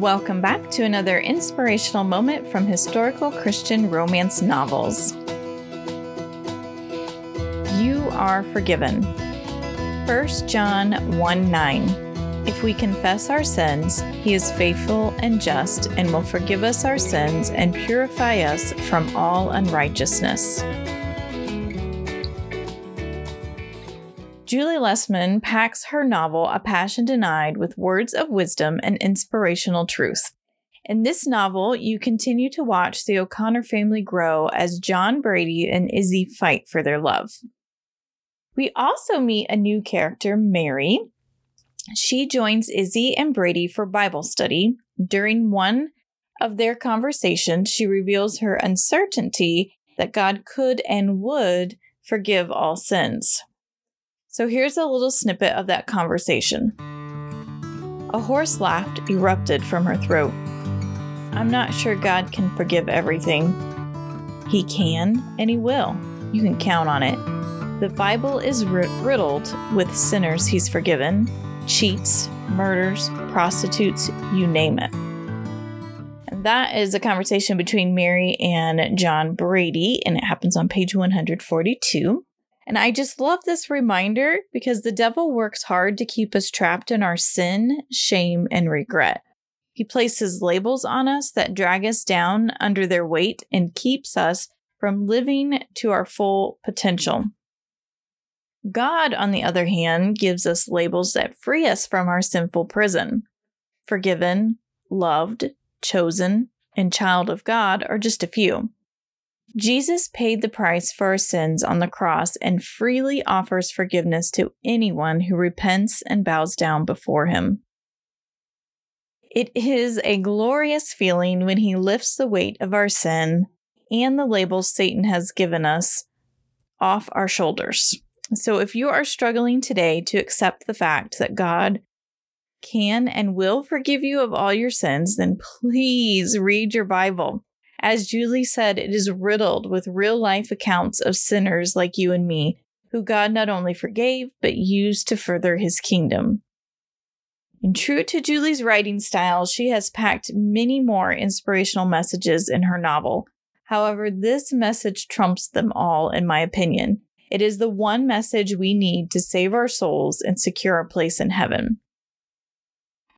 Welcome back to another inspirational moment from historical Christian romance novels. You are forgiven. 1 John 1 9. If we confess our sins, he is faithful and just and will forgive us our sins and purify us from all unrighteousness. Julie Lessman packs her novel A Passion Denied with words of wisdom and inspirational truth. In this novel, you continue to watch the O'Connor family grow as John Brady and Izzy fight for their love. We also meet a new character, Mary. She joins Izzy and Brady for Bible study. During one of their conversations, she reveals her uncertainty that God could and would forgive all sins. So here's a little snippet of that conversation. A hoarse laugh erupted from her throat. I'm not sure God can forgive everything. He can, and He will. You can count on it. The Bible is riddled with sinners He's forgiven cheats, murders, prostitutes, you name it. And that is a conversation between Mary and John Brady, and it happens on page 142. And I just love this reminder because the devil works hard to keep us trapped in our sin, shame, and regret. He places labels on us that drag us down under their weight and keeps us from living to our full potential. God, on the other hand, gives us labels that free us from our sinful prison. Forgiven, loved, chosen, and child of God are just a few. Jesus paid the price for our sins on the cross and freely offers forgiveness to anyone who repents and bows down before him. It is a glorious feeling when he lifts the weight of our sin and the labels Satan has given us off our shoulders. So, if you are struggling today to accept the fact that God can and will forgive you of all your sins, then please read your Bible. As Julie said, it is riddled with real life accounts of sinners like you and me, who God not only forgave, but used to further his kingdom. And true to Julie's writing style, she has packed many more inspirational messages in her novel. However, this message trumps them all, in my opinion. It is the one message we need to save our souls and secure a place in heaven.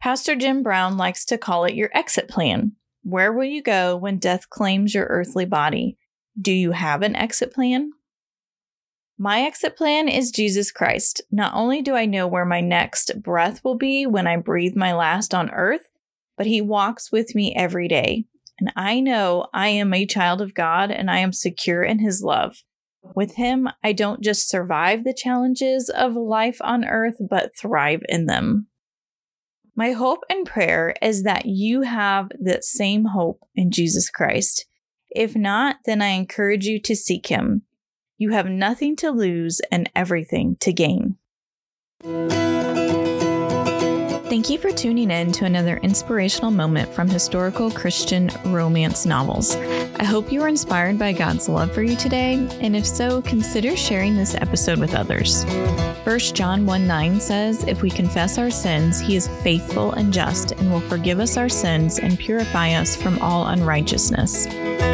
Pastor Jim Brown likes to call it your exit plan. Where will you go when death claims your earthly body? Do you have an exit plan? My exit plan is Jesus Christ. Not only do I know where my next breath will be when I breathe my last on earth, but He walks with me every day. And I know I am a child of God and I am secure in His love. With Him, I don't just survive the challenges of life on earth, but thrive in them. My hope and prayer is that you have that same hope in Jesus Christ. If not, then I encourage you to seek Him. You have nothing to lose and everything to gain. Thank you for tuning in to another inspirational moment from historical Christian romance novels. I hope you were inspired by God's love for you today, and if so, consider sharing this episode with others. 1 John 1 9 says, If we confess our sins, he is faithful and just and will forgive us our sins and purify us from all unrighteousness.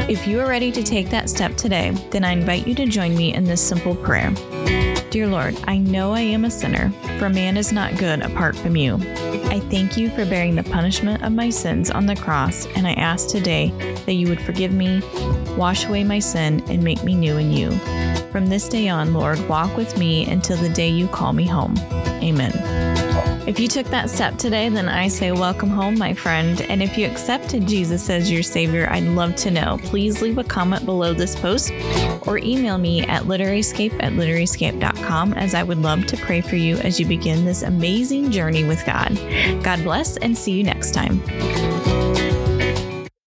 If you are ready to take that step today, then I invite you to join me in this simple prayer. Dear Lord, I know I am a sinner, for man is not good apart from you. I thank you for bearing the punishment of my sins on the cross, and I ask today that you would forgive me, wash away my sin, and make me new in you. From this day on, Lord, walk with me until the day you call me home. Amen. If you took that step today, then I say welcome home, my friend. And if you accepted Jesus as your Savior, I'd love to know. Please leave a comment below this post or email me at literaryscape at literaryscape.com as I would love to pray for you as you begin this amazing journey with God. God bless and see you next time.